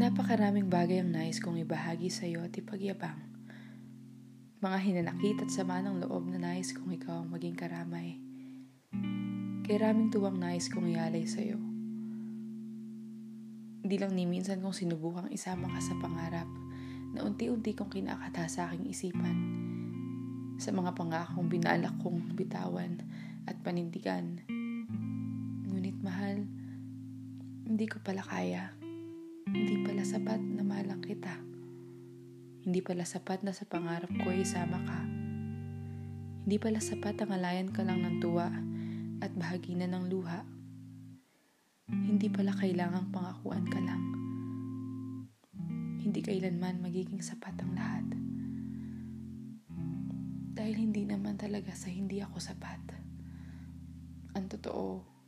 Napakaraming bagay ang nais kong ibahagi sa iyo at ipagyabang. Mga hinanakit at sama ng loob na nais kong ikaw ang maging karamay. Kaya raming tuwang nais kong ialay sa iyo. Hindi lang ni minsan kong sinubukang isama ka sa pangarap na unti-unti kong kinakata sa aking isipan. Sa mga pangakong binalak kong bitawan at panindigan. Ngunit mahal, hindi ko pala kaya. Hindi pala sapat na malang kita. Hindi pala sapat na sa pangarap ko isama ka. Hindi pala sapat ang alayan ka lang ng tuwa at bahagi na ng luha. Hindi pala kailangang pangakuan ka lang. Hindi kailanman magiging sapat ang lahat. Dahil hindi naman talaga sa hindi ako sapat. Ang totoo,